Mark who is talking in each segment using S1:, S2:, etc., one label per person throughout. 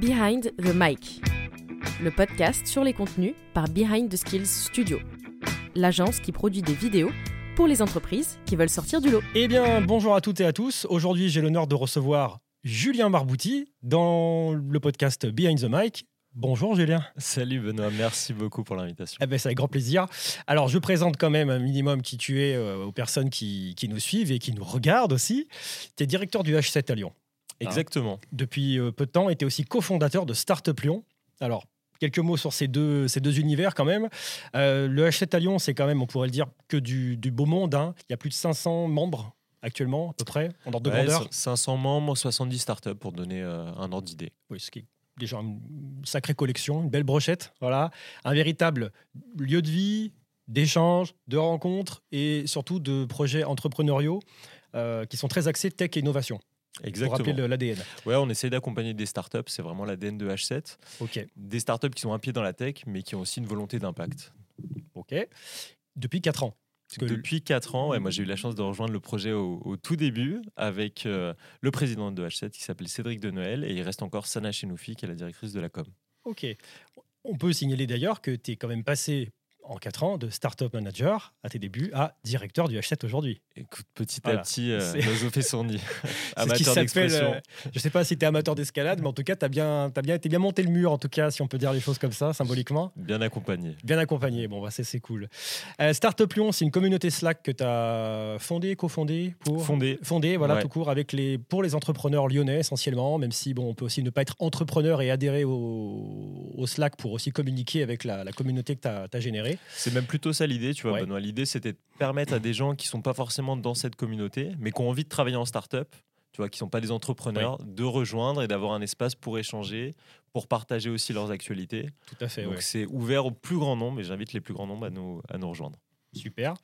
S1: Behind the Mic, le podcast sur les contenus par Behind the Skills Studio, l'agence qui produit des vidéos pour les entreprises qui veulent sortir du lot.
S2: Eh bien, bonjour à toutes et à tous. Aujourd'hui, j'ai l'honneur de recevoir Julien Marbouti dans le podcast Behind the Mic. Bonjour Julien.
S3: Salut Benoît, merci beaucoup pour l'invitation.
S2: Eh ben, c'est avec grand plaisir. Alors, je présente quand même un minimum qui tu es euh, aux personnes qui, qui nous suivent et qui nous regardent aussi. Tu es directeur du H7 à Lyon.
S3: Exactement.
S2: depuis euh, peu de temps es aussi cofondateur de Startup Lyon. Alors, quelques mots sur ces deux, ces deux univers quand même. Euh, le H7 à Lyon, c'est quand même, on pourrait le dire, que du, du beau monde. hein. Il y a plus de 500 membres actuellement, à peu près, en ordre de
S3: Ouais,
S2: grandeur.
S3: 500 membres, 70 startups pour donner euh, un ordre d'idée.
S2: Oui, ce qui est déjà une sacrée collection, une belle brochette. Voilà. Un véritable lieu de vie, d'échange, de rencontres et surtout de projets entrepreneuriaux euh, qui sont très axés tech et innovation. Pour
S3: Exactement.
S2: rappeler le- l'ADN.
S3: Ouais, on essaie d'accompagner des startups, c'est vraiment l'ADN de H7.
S2: Ok.
S3: Des startups qui sont un pied dans la tech, mais qui ont aussi une volonté d'impact.
S2: Ok. Depuis 4 ans. Que
S3: Depuis 4 ans, ouais, moi j'ai eu la chance de rejoindre le projet au, au tout début avec euh, le président de H7 qui s'appelle Cédric de Noël et il reste encore Sana Chenoufi qui est la directrice de la com.
S2: Ok. On peut signaler d'ailleurs que tu es quand même passé en 4 ans de startup manager à tes débuts à directeur du H7 aujourd'hui.
S3: Écoute, petit
S2: Voilà.
S3: à petit, euh, nos son nid. Amateur d'expression.
S2: euh, je sais pas si tu es amateur d'escalade, mais en tout cas, tu as bien, bien été bien monté le mur, en tout cas, si on peut dire les choses comme ça, symboliquement.
S3: Bien accompagné.
S2: Bien accompagné. Bon, bah, c'est, cool. Euh, Startup Lyon, c'est une communauté Slack que tu as fondée, cofondée pour?
S3: Fondé.
S2: Fondée, voilà,
S3: Ouais.
S2: tout court, avec les, pour les entrepreneurs lyonnais essentiellement, même si bon, on peut aussi ne pas être entrepreneur et adhérer au, au Slack pour aussi communiquer avec la, la communauté que tu as, générée.
S3: C'est même plutôt ça l'idée, tu vois,
S2: Ouais.
S3: Benoît. L'idée, c'était de permettre à des gens qui sont pas forcément dans cette communauté, mais qui ont envie de travailler en start-up, tu vois, qui sont pas des entrepreneurs, de rejoindre et d'avoir un espace pour échanger, pour partager aussi leurs actualités.
S2: Tout à fait,
S3: Donc
S2: ouais.
S3: c'est ouvert au plus grand nombre et j'invite les plus grands nombres à nous, à nous rejoindre.
S2: Super.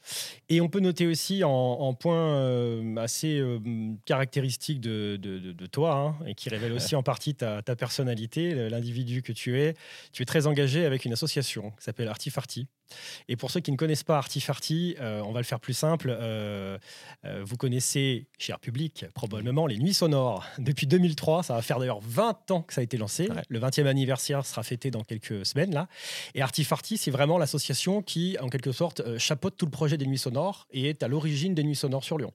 S2: Et on peut noter aussi en, en point euh, assez euh, caractéristique de, de- de- de toi, hein, et qui révèle aussi en partie ta, ta personnalité, l'individu que tu es. Tu es très engagé avec une association qui s'appelle Artifarty. Et pour ceux qui ne connaissent pas Artifarty, euh, on va le faire plus simple. euh, euh, vous connaissez, cher public, probablement les Nuits Sonores. Depuis 2003, ça va faire d'ailleurs 20 ans que ça a été lancé.
S3: Ouais.
S2: Le 20e anniversaire sera fêté dans quelques semaines, là. Et Artifarty, c'est vraiment l'association qui, en quelque sorte, chapeaute tout le projet des Nuits Sonores et est à l'origine des Nuits Sonores sur Lyon.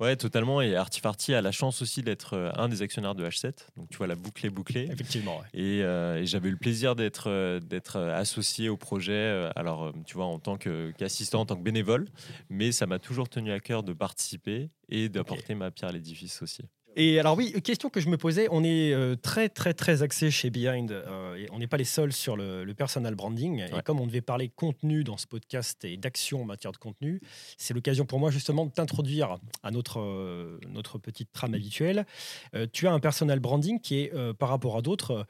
S3: Ouais, totalement. Et Artifarty a la chance aussi d'être euh, un des actionnaires de H7. Donc tu vois, la boucle est bouclée.
S2: Effectivement. ouais.
S3: Et, euh, et j'avais eu le plaisir d'être euh, d'être associé au projet, alors tu vois, en tant qu'assistant, en tant que bénévole, mais ça m'a toujours tenu à cœur de participer et d'apporter ma pierre à l'édifice aussi.
S2: Et alors oui, question que je me posais, on est euh, très très très axé chez Behind, euh, et on n'est pas les seuls sur le, le personal branding. Et comme on devait parler contenu dans ce podcast et d'action en matière de contenu, c'est l'occasion pour moi justement de t'introduire à notre, euh, notre petite trame habituelle. Tu as un personal branding qui est par rapport à d'autres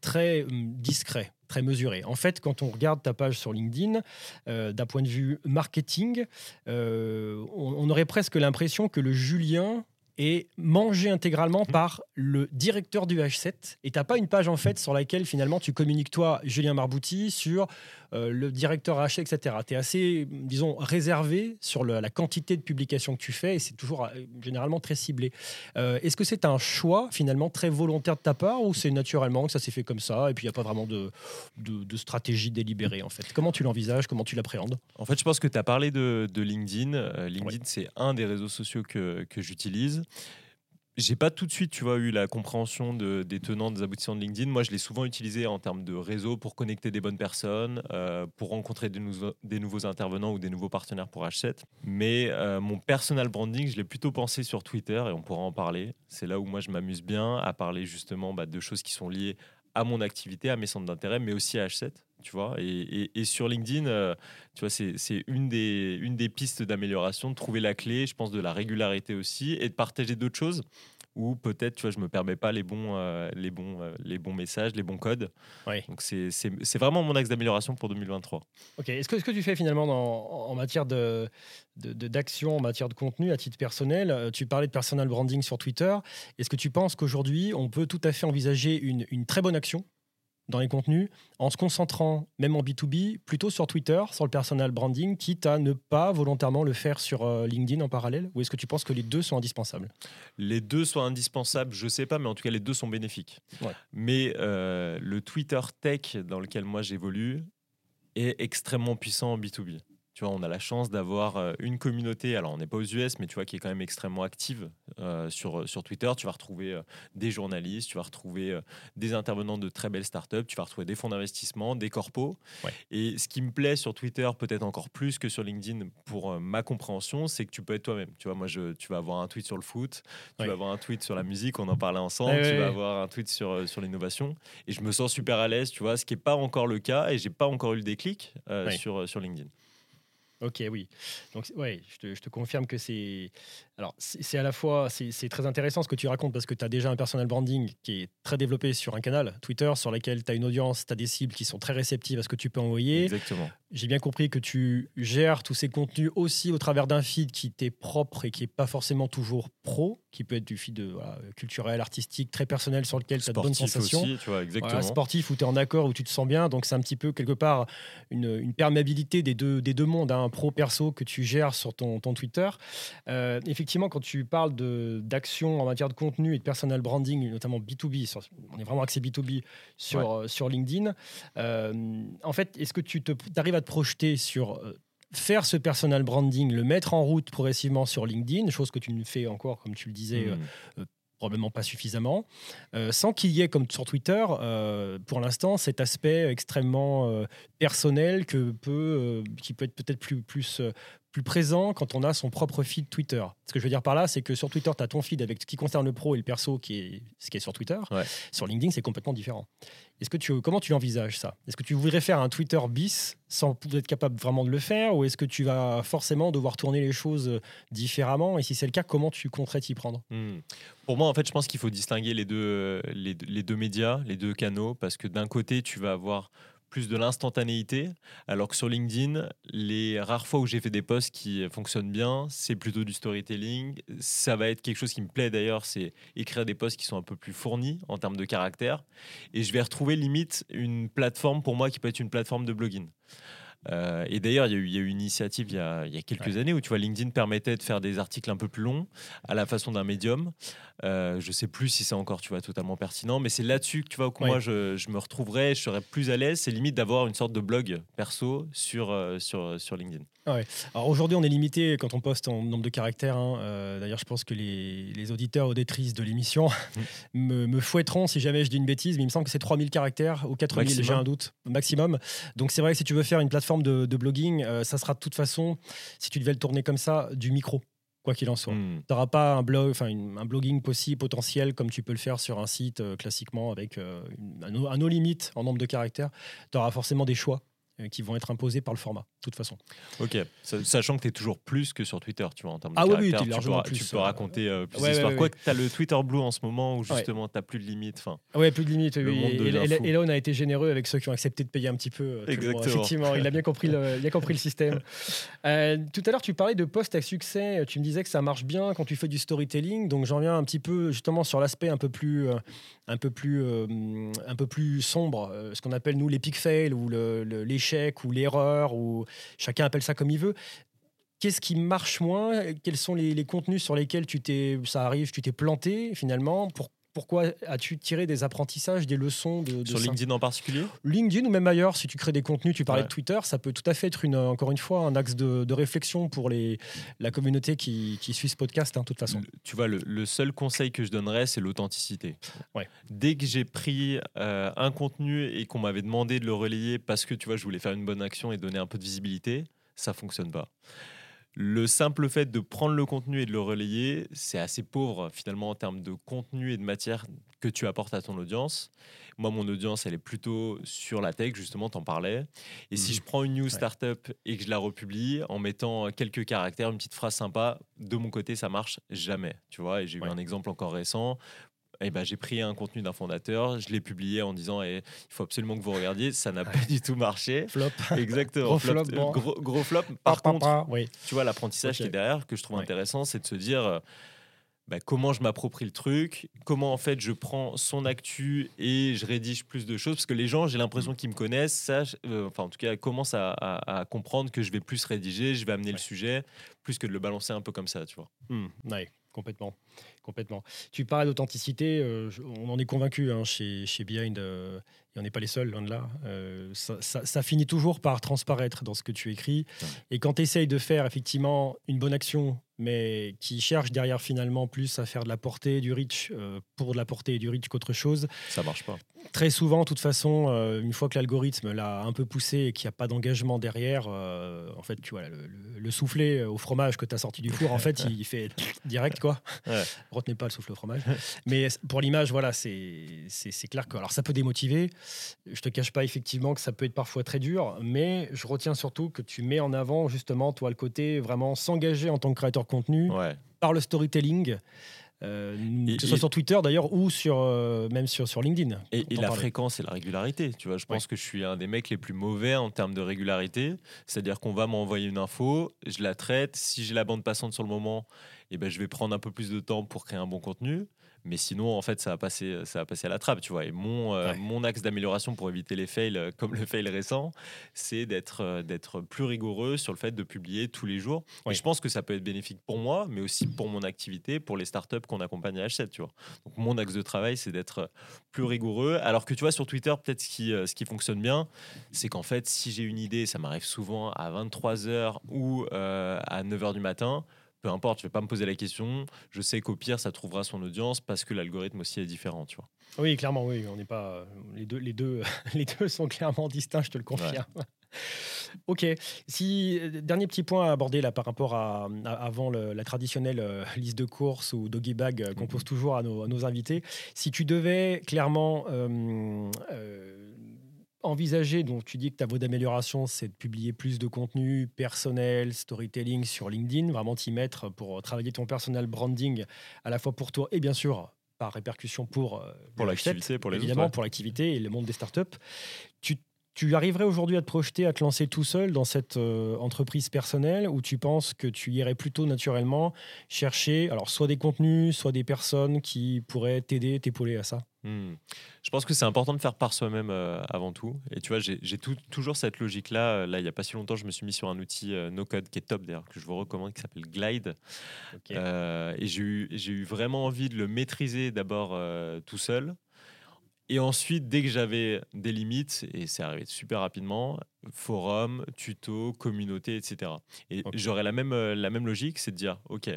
S2: très hum, discret. Très mesuré. En fait, quand on regarde ta page sur LinkedIn, euh, d'un point de vue marketing, euh, on, on aurait presque l'impression que le Julien est mangé intégralement par le directeur du H7 et t'as pas une page en fait sur laquelle finalement tu communiques toi Julien Marbouti sur euh, le directeur H7 etc tu es assez disons réservé sur le- la quantité de publications que tu fais et c'est toujours euh, généralement très ciblé. Euh, est-ce que c'est un choix finalement très volontaire de ta part ou c'est naturellement que ça s'est fait comme ça et puis il n'y a pas vraiment de, de, de stratégie délibérée en fait? Comment tu l'envisages? Comment tu l'appréhendes?
S3: En fait, je pense que tu as parlé de, de LinkedIn. LinkedIn, c'est un des réseaux sociaux que, que j'utilise. J'ai pas tout de suite, tu vois, eu la compréhension de- des tenants, des aboutissants de LinkedIn. Moi, je l'ai souvent utilisé en termes de réseau pour connecter des bonnes personnes, euh, pour rencontrer des, nouveaux- des nouveaux intervenants ou des nouveaux partenaires pour H7. Mais euh, mon personal branding, je l'ai plutôt pensé sur Twitter et on pourra en parler. C'est là où moi, je m'amuse bien à parler justement bah, de choses qui sont liées à mon activité, à mes centres d'intérêt, mais aussi à H7. Tu vois, et, sur LinkedIn, euh, tu vois, c'est c'est une des, une des pistes d'amélioration, de trouver la clé, je pense, de la régularité aussi, et de partager d'autres choses où peut-être, tu vois, je me permets pas les bons, euh, les bons, euh, les bons messages, les bons codes. Donc c'est vraiment mon axe d'amélioration pour 2023.
S2: Ok. Est-ce que, ce que tu fais finalement dans- en matière de- d'action, en matière de contenu à titre personnel euh, Tu parlais de personal branding sur Twitter. Est-ce que tu penses qu'aujourd'hui, on peut tout à fait envisager une, une très bonne action dans les contenus en se concentrant, même en B2B, plutôt sur Twitter, sur le personal branding, quitte à ne pas volontairement le faire sur euh, LinkedIn en parallèle? Ou est-ce que tu penses que les deux sont indispensables?
S3: Les deux sont indispensables, je sais pas, mais en tout cas, les deux sont bénéfiques. Mais euh, le Twitter tech dans lequel moi j'évolue est extrêmement puissant en B2B. Tu vois, on a la chance d'avoir euh, une communauté, alors on n'est pas aux US, mais tu vois, qui est quand même extrêmement active euh, sur, euh, sur Twitter. Tu vas retrouver des journalistes, tu vas retrouver des intervenants de très belles startups, tu vas retrouver des fonds d'investissement, des corpos. Et ce qui me plaît sur Twitter, peut-être encore plus que sur LinkedIn, pour ma compréhension, c'est que tu peux être toi-même. Tu vois, moi, je, tu vas avoir un tweet sur le foot, tu vas avoir un tweet sur la musique, on en parlait ensemble, tu vas avoir un tweet sur, sur l'innovation. Et je me sens super à l'aise, tu vois, ce qui n'est pas encore le cas, et j'ai pas encore eu le déclic sur, sur LinkedIn.
S2: Ok, oui. Donc, ouais, je te, confirme que c'est. Alors, c'est à la fois. C'est très intéressant ce que tu racontes parce que tu as déjà un personal branding qui est très développé sur un canal, Twitter, sur lequel tu as une audience, tu as des cibles qui sont très réceptives à ce que tu peux envoyer.
S3: Exactement.
S2: J'ai bien compris que tu gères tous ces contenus aussi au travers d'un feed qui t'est propre et qui n'est pas forcément toujours pro, qui peut être du feed de, culturel, artistique, très personnel sur lequel tu as de bonnes sensations.
S3: Aussi, tu vois, exactement.
S2: sportif où tu es en accord, où tu te sens bien. Donc, c'est un petit peu quelque part une, une perméabilité des deux, des deux mondes. Hein pro-perso que tu gères sur ton, ton Twitter. Euh, effectivement, quand tu parles d'action en matière de contenu et de personal branding, notamment B2B, on est vraiment axé B2B sur, euh, sur LinkedIn, euh, en fait, est-ce que tu te, arrives à te projeter sur faire ce personal branding, le mettre en route progressivement sur LinkedIn, chose que tu ne fais encore, comme tu le disais, hmm probablement pas suffisamment, euh, sans qu'il y ait, comme sur Twitter, euh, pour l'instant, cet aspect extrêmement euh, personnel que peut, qui peut être peut-être plus, plus, plus présent quand on a son propre feed Twitter. Ce que je veux dire par là, c'est que sur Twitter, tu as ton feed avec ce qui concerne le pro et le perso, qui est ce qui est sur Twitter. Sur LinkedIn, c'est complètement différent. Est-ce que tu, comment tu envisages ça? Est-ce que tu voudrais faire un Twitter bis sans être capable vraiment de le faire? Ou est-ce que tu vas forcément devoir tourner les choses différemment? Et si c'est le cas, comment tu compterais t'y prendre?
S3: Hmm. Pour moi, en fait, je pense qu'il faut distinguer les deux, les, les deux médias, les deux canaux, parce que d'un côté, tu vas avoir plus de l'instantanéité, alors que sur LinkedIn, les rares fois où j'ai fait des posts qui fonctionnent bien, c'est plutôt du storytelling. Ça va être quelque chose qui me plaît d'ailleurs, c'est écrire des posts qui sont un peu plus fournis en termes de caractère. Et je vais retrouver limite une plateforme pour moi qui peut être une plateforme de blogging. Euh, et d'ailleurs, il y, a eu une initiative il y a, quelques années où tu vois, LinkedIn permettait de faire des articles un peu plus longs à la façon d'un médium. Euh, je sais plus si c'est encore tu vois, totalement pertinent, mais c'est là-dessus que tu vois, que moi je, je, me retrouverais, je serais plus à l'aise. C'est limite d'avoir une sorte de blog perso sur, euh, sur, sur LinkedIn.
S2: Ah Alors aujourd'hui, on est limité quand on poste en nombre de caractères. Hein. Euh, d'ailleurs, je pense que les, les auditeurs auditrices de l'émission mm. me, me, fouetteront si jamais je dis une bêtise, mais il me semble que c'est 3000 caractères ou 4000, j'ai un doute, maximum. Donc c'est vrai que si tu veux faire une plateforme de, de blogging, ça sera de toute façon, si tu devais le tourner comme ça, du micro quoi qu'il en soit. Hmm. Tu n'auras pas un, blog, un blogging possible, potentiel, comme tu peux le faire sur un site euh, classiquement avec euh, un, un no limite en nombre de caractères. Tu auras forcément des choix qui vont être imposés par le format, de toute façon.
S3: Ok, sachant que tu es toujours plus que sur Twitter, tu vois, en termes de
S2: ah
S3: oui,
S2: oui,
S3: tu,
S2: peux,
S3: tu peux raconter euh, plus d'histoires. Quoi que tu as le Twitter Blue en ce moment où justement tu n'as plus de limite. Fin,
S2: ouais, plus de limite. Oui. Et, là, on a été généreux avec ceux qui ont accepté de payer un petit peu. Euh,
S3: Exactement.
S2: Effectivement, il a bien compris le, il a compris le système. tout à l'heure, tu parlais de posts à succès. Tu me disais que ça marche bien quand tu fais du storytelling. Donc j'en viens un petit peu justement sur l'aspect un peu plus, un peu plus, un peu plus sombre, ce qu'on appelle nous les peak fails ou ou l'erreur ou chacun appelle ça comme il veut. Qu'est-ce qui marche moins? Quels sont les, contenus sur lesquels tu t'es, ça arrive, tu t'es planté finalement pour, pourquoi as-tu tiré des apprentissages, des leçons de,
S3: Sur LinkedIn en particulier
S2: LinkedIn ou même ailleurs, si tu crées des contenus, tu parlais de Twitter, ça peut tout à fait être une, encore une fois un axe de, réflexion pour les, la communauté qui, suit ce podcast, hein, de toute façon.
S3: tu vois, le, seul conseil que je donnerais, c'est l'authenticité.
S2: Ouais.
S3: Dès que j'ai pris euh, un contenu et qu'on m'avait demandé de le relayer parce que tu vois, je voulais faire une bonne action et donner un peu de visibilité, ça fonctionne pas le simple fait de prendre le contenu et de le relayer, c'est assez pauvre finalement en termes de contenu et de matière que tu apportes à ton audience. Moi, mon audience, elle est plutôt sur la tech, justement, t'en parlais. Et si mhm. je prends une news startup et que je la republie en mettant quelques caractères, une petite phrase sympa, de mon côté, ça marche jamais. Tu vois, et j'ai eu un exemple encore récent eh ben, j'ai pris un contenu d'un fondateur, je l'ai publié en disant eh, il faut absolument que vous regardiez. Ça n'a pas du tout marché.
S2: Flop.
S3: Exactement.
S2: gros, flop,
S3: gros, flop. Par contre, tu vois, l'apprentissage qui est derrière, que je trouve intéressant, c'est de se dire bah, comment je m'approprie le truc, comment en fait je prends son actu et je rédige plus de choses, parce que les gens, j'ai l'impression qu'ils me connaissent, ça, euh, enfin en tout cas, commencent à, à, comprendre que je vais plus rédiger, je vais amener le sujet, plus que de le balancer un peu comme ça, tu vois.
S2: Mmh, ouais, complètement. Complètement. Tu parles d'authenticité, euh, on en est convaincu hein, chez, chez Behind, euh, et on n'est pas les seuls, loin de là. Euh, ça, ça, finit toujours par transparaître dans ce que tu écris. Et quand tu essayes de faire effectivement une bonne action mais qui cherche derrière finalement plus à faire de la portée, du reach euh, pour de la portée et du reach qu'autre chose.
S3: Ça marche pas.
S2: Très souvent, de toute façon, une fois que l'algorithme l'a un peu poussé et qu'il n'y a pas d'engagement derrière, en fait, tu vois, le, soufflet au fromage que tu as sorti du four, en fait, il fait direct, quoi. Retenez pas le souffle au fromage. Mais pour l'image, voilà, c'est clair que. Alors, ça peut démotiver. Je te cache pas, effectivement, que ça peut être parfois très dur, mais je retiens surtout que tu mets en avant, justement, toi, le côté vraiment s'engager en tant que créateur contenu par le storytelling. Euh, que ce soit sur Twitter d'ailleurs ou sur euh, même sur, sur LinkedIn.
S3: Et, la fréquence et la régularité. Tu vois, je pense que je suis un des mecs les plus mauvais en termes de régularité. C'est-à-dire qu'on va m'envoyer une info, je la traite. Si j'ai la bande passante sur le moment, et eh ben, je vais prendre un peu plus de temps pour créer un bon contenu. Mais sinon, en fait, ça va passer, ça va passer à la trappe, tu vois. Et mon, euh, mon axe d'amélioration pour éviter les fails, euh, comme le fail récent, c'est d'être euh, d'être plus rigoureux sur le fait de publier tous les jours. Et je pense que ça peut être bénéfique pour moi, mais aussi pour mon activité, pour les startups qu'on accompagne à H7, tu vois. Donc, mon axe de travail, c'est d'être plus rigoureux. Alors que, tu vois, sur Twitter, peut-être ce qui, ce qui fonctionne bien, c'est qu'en fait, si j'ai une idée, ça m'arrive souvent à 23h ou à 9h du matin, peu importe, je vais pas me poser la question. Je sais qu'au pire, ça trouvera son audience parce que l'algorithme aussi est différent, tu vois.
S2: Oui, clairement, oui. On n'est pas les deux, les deux, les deux sont clairement distincts, je te le confirme. ok. Si dernier petit point à aborder là par rapport à, avant la traditionnelle euh, liste de courses ou doggy bag euh, qu'on pose mhm. toujours à nos, à nos, invités. Si tu devais clairement euh, envisager, donc tu dis que ta voie d'amélioration, c'est de publier plus de contenu personnel, storytelling sur LinkedIn, vraiment t'y mettre pour travailler ton personal branding à la fois pour toi et bien sûr par répercussion pour,
S3: euh, pour l'activité, pour les
S2: évidemment pour l'activité et le monde des startups. Tu tu arriverais aujourd'hui à te projeter, à te lancer tout seul dans cette euh, entreprise personnelle ou tu penses que tu irais plutôt naturellement chercher alors soit des contenus, soit des personnes qui pourraient t'aider, t'épauler à ça? Hmm.
S3: Je pense que c'est important de faire par soi-même euh, avant tout. Et tu vois, j'ai toujours cette logique-là. Là, il n'y a pas si longtemps, je me suis mis sur un outil euh, no-code qui est top d'ailleurs, que je vous recommande, qui s'appelle Glide. et j'ai eu, eu, vraiment envie de le maîtriser d'abord tout seul. Et ensuite, dès que j'avais des limites, et c'est arrivé super rapidement, forum, tuto, communauté, etc. Et j'aurais la même, euh, la même logique, c'est de dire, OK,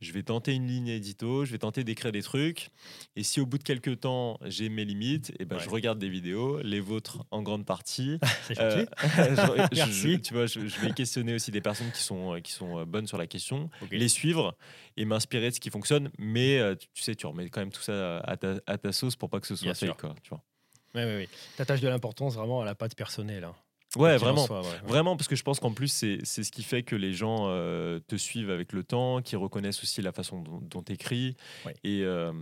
S3: je vais tenter une ligne édito, je vais tenter d'écrire des trucs. Et si au bout de quelques temps, j'ai mes limites, et eh ben, je regarde des vidéos, les vôtres en grande partie.
S2: euh,
S3: je, tu vois, je, vais questionner aussi des personnes qui sont, euh, qui sont euh, bonnes sur la question, les suivre et m'inspirer de ce qui fonctionne. Mais tu sais, tu remets quand même tout ça à ta, à ta sauce pour pas que ce soit fake. Quoi, tu vois.
S2: Oui, oui, oui. T'attaches de l'importance vraiment à la patte personnelle. Hein.
S3: Ouais, vraiment. Vraiment, parce que je pense qu'en plus, c'est ce qui fait que les gens euh, te suivent avec le temps, qui reconnaissent aussi la façon dont tu écris. Et euh,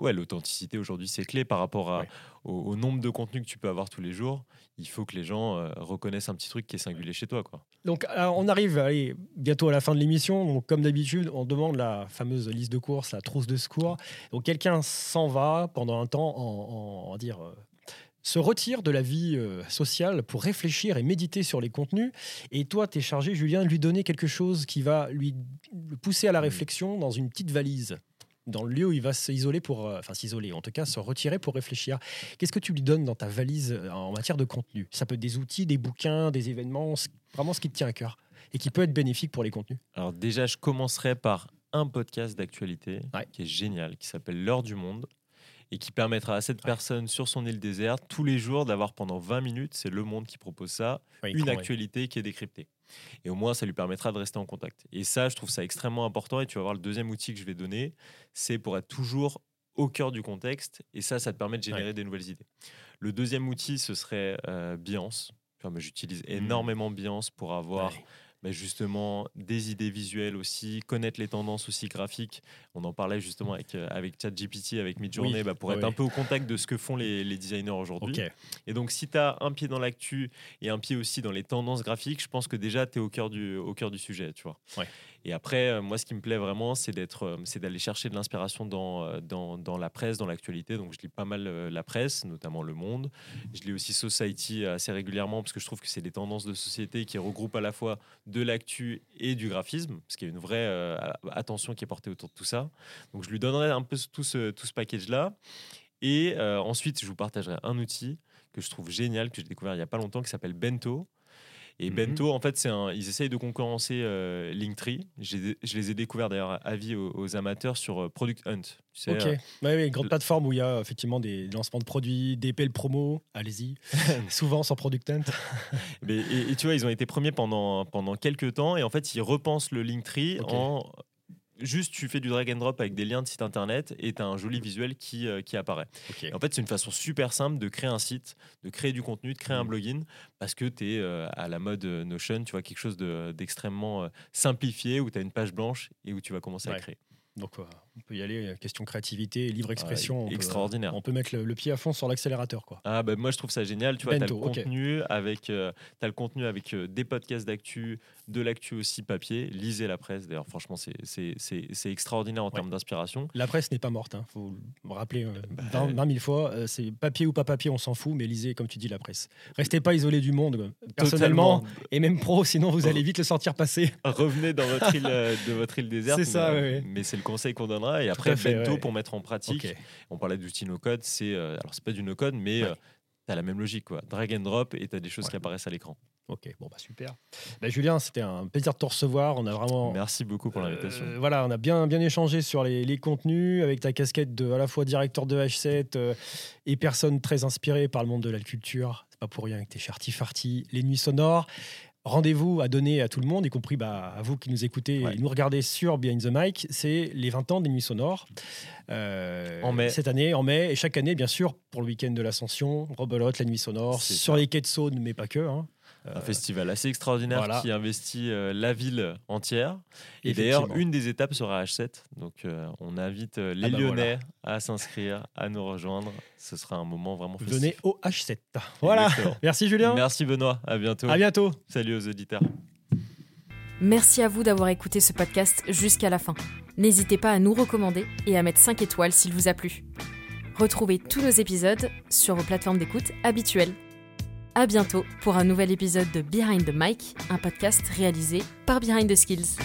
S3: ouais, l'authenticité aujourd'hui, c'est clé par rapport à, au, nombre de contenus que tu peux avoir tous les jours. Il faut que les gens euh, reconnaissent un petit truc qui est singulier chez toi. Quoi.
S2: Donc, on arrive allez, bientôt à la fin de l'émission. Donc, comme d'habitude, on demande la fameuse liste de courses, la trousse de secours. Donc, quelqu'un s'en va pendant un temps en, en dire se retire de la vie euh, sociale pour réfléchir et méditer sur les contenus. Et toi, tu es chargé, Julien, de lui donner quelque chose qui va lui pousser à la réflexion dans une petite valise dans le lieu où il va s'isoler pour, euh, enfin s'isoler, en tout cas se retirer pour réfléchir. Qu'est-ce que tu lui donnes dans ta valise euh, en matière de contenu? Ça peut être des outils, des bouquins, des événements, vraiment ce qui te tient à cœur et qui peut être bénéfique pour les contenus?
S3: Alors déjà, je commencerai par un podcast d'actualité qui est génial, qui s'appelle L'heure du monde et qui permettra à cette personne sur son île déserte tous les jours d'avoir pendant 20 minutes, c'est Le Monde qui propose ça, une actualité qui est décryptée. Et au moins, ça lui permettra de rester en contact. Et ça, je trouve ça extrêmement important. Et tu vas voir, le deuxième outil que je vais donner, c'est pour être toujours au cœur du contexte. Et ça, ça te permet de générer des nouvelles idées. Le deuxième outil, ce serait euh, J'utilise mmh. énormément Biance pour avoir bah, justement des idées visuelles aussi, connaître les tendances aussi graphiques. On en parlait justement avec, euh, avec ChatGPT, avec Midjourney,
S2: Oui,
S3: bah, pour
S2: ouais,
S3: être un peu au contact de ce que font les, les designers aujourd'hui. Et donc, si tu as un pied dans l'actu et un pied aussi dans les tendances graphiques, je pense que déjà, tu es au cœur, du, au cœur du sujet, tu vois.
S2: Ouais.
S3: Et après, euh, moi, ce qui me plaît vraiment, c'est d'être, euh, c'est d'aller chercher de l'inspiration dans, euh, dans, dans la presse, dans l'actualité. Donc, je lis pas mal la presse, notamment Le Monde. Je lis aussi Society assez régulièrement parce que je trouve que c'est des tendances de société qui regroupent à la fois de l'actu et du graphisme, parce qu'il y a une vraie attention qui est portée autour de tout ça. Donc, je lui donnerai un peu tout ce, tout ce package-là. Et ensuite, je vous partagerai un outil que je trouve génial, que j'ai découvert il n'y a pas longtemps, qui s'appelle Bento. Et
S2: Mhm.
S3: Bento, en fait, c'est un, ils essayent de concurrencer euh, Linktree. Je les ai découverts d'ailleurs à vie aux, aux amateurs sur euh, Product Hunt. Tu
S2: Ok.
S3: euh,
S2: Ouais, ouais, une grande plateforme où il y a effectivement des lancements de produits, des pelles promo. Allez-y. Souvent sans product hunt.
S3: mais- et, et tu vois, ils ont été premiers pendant, pendant quelques temps. Et en fait, ils repensent le Linktree en. Juste, tu fais du drag and drop avec des liens de site internet et tu as un joli visuel qui, euh, qui apparaît. En fait, c'est une façon super simple de créer un site, de créer du contenu, de créer un plugin, parce que tu es à la mode euh, Notion, tu vois, quelque chose de- d'extrêmement euh, simplifié, où tu as une page blanche et où tu vas commencer à créer.
S2: Donc, euh, on peut y aller. euh, Question créativité, libre expression. on peut,
S3: extraordinaire.
S2: on peut mettre le, le pied à fond sur l'accélérateur. quoi.
S3: Ah bah moi je trouve ça génial, tu vois, tu as le
S2: Bento, ok.
S3: contenu avec, euh, t'as le contenu avec euh, des podcasts d'actu, de l'actu aussi papier, lisez la presse, d'ailleurs franchement c'est- extraordinaire en
S2: Ouais.
S3: termes d'inspiration.
S2: La presse n'est pas morte. Il faut me rappeler euh,
S3: Bah,
S2: 20, 20 000 fois. c'est papier ou pas papier, on s'en fout. Mais lisez, comme tu dis, la presse. Restez pas isolé du monde. Personnellement,
S3: Totalement.
S2: et même pro, sinon vous allez vite le sentir passer.
S3: revenez dans votre île, de votre île déserte.
S2: C'est ça,
S3: mais,
S2: ouais.
S3: mais c'est le conseil qu'on donnera. Et après,
S2: fait,
S3: Bento
S2: ouais.
S3: pour mettre en pratique. On parlait d'outils no-code, c'est euh, alors c'est pas du no-code, mais
S2: Ouais.
S3: euh, t'as la même logique quoi. Drag and drop et t'as des choses qui apparaissent à l'écran.
S2: Ok, bon, bah super. Bah, Julien, c'était un plaisir de te recevoir. On a vraiment.
S3: Merci beaucoup pour
S2: Euh,
S3: l'invitation.
S2: voilà, on a bien, bien échangé sur les, les contenus avec ta casquette de à la fois directeur de H7 euh, et personne très inspirée par le monde de la culture. C'est pas pour rien que t'es chez Artifarty, les nuits sonores. Rendez-vous à donner à tout le monde, y compris bah, à vous qui nous écoutez
S3: Ouais.
S2: et nous regardez sur Behind the Mic. C'est les 20 ans des nuits sonores. Euh,
S3: En mai.
S2: Cette année, en mai. Et chaque année, bien sûr, pour le week-end de l'Ascension, Rebelote, la nuit sonore, sur
S3: ça.
S2: les quais de Saône, mais pas que. hein.
S3: Un festival assez extraordinaire
S2: voilà.
S3: qui investit euh, la ville entière. Et d'ailleurs, une des étapes sera H7. Donc, euh, on invite euh, les
S2: Ah bah
S3: Lyonnais à s'inscrire, à nous rejoindre. Ce sera un moment vraiment festif.
S2: Venez au H7. Voilà.
S3: Exactement.
S2: Merci Julien.
S3: Merci Benoît. À bientôt.
S2: À bientôt.
S3: Salut aux auditeurs.
S1: Merci à vous d'avoir écouté ce podcast jusqu'à la fin. N'hésitez pas à nous recommander et à mettre 5 étoiles s'il vous a plu. Retrouvez tous nos épisodes sur vos plateformes d'écoute habituelles. À bientôt pour un nouvel épisode de Behind the Mic, un podcast réalisé par Behind the Skills.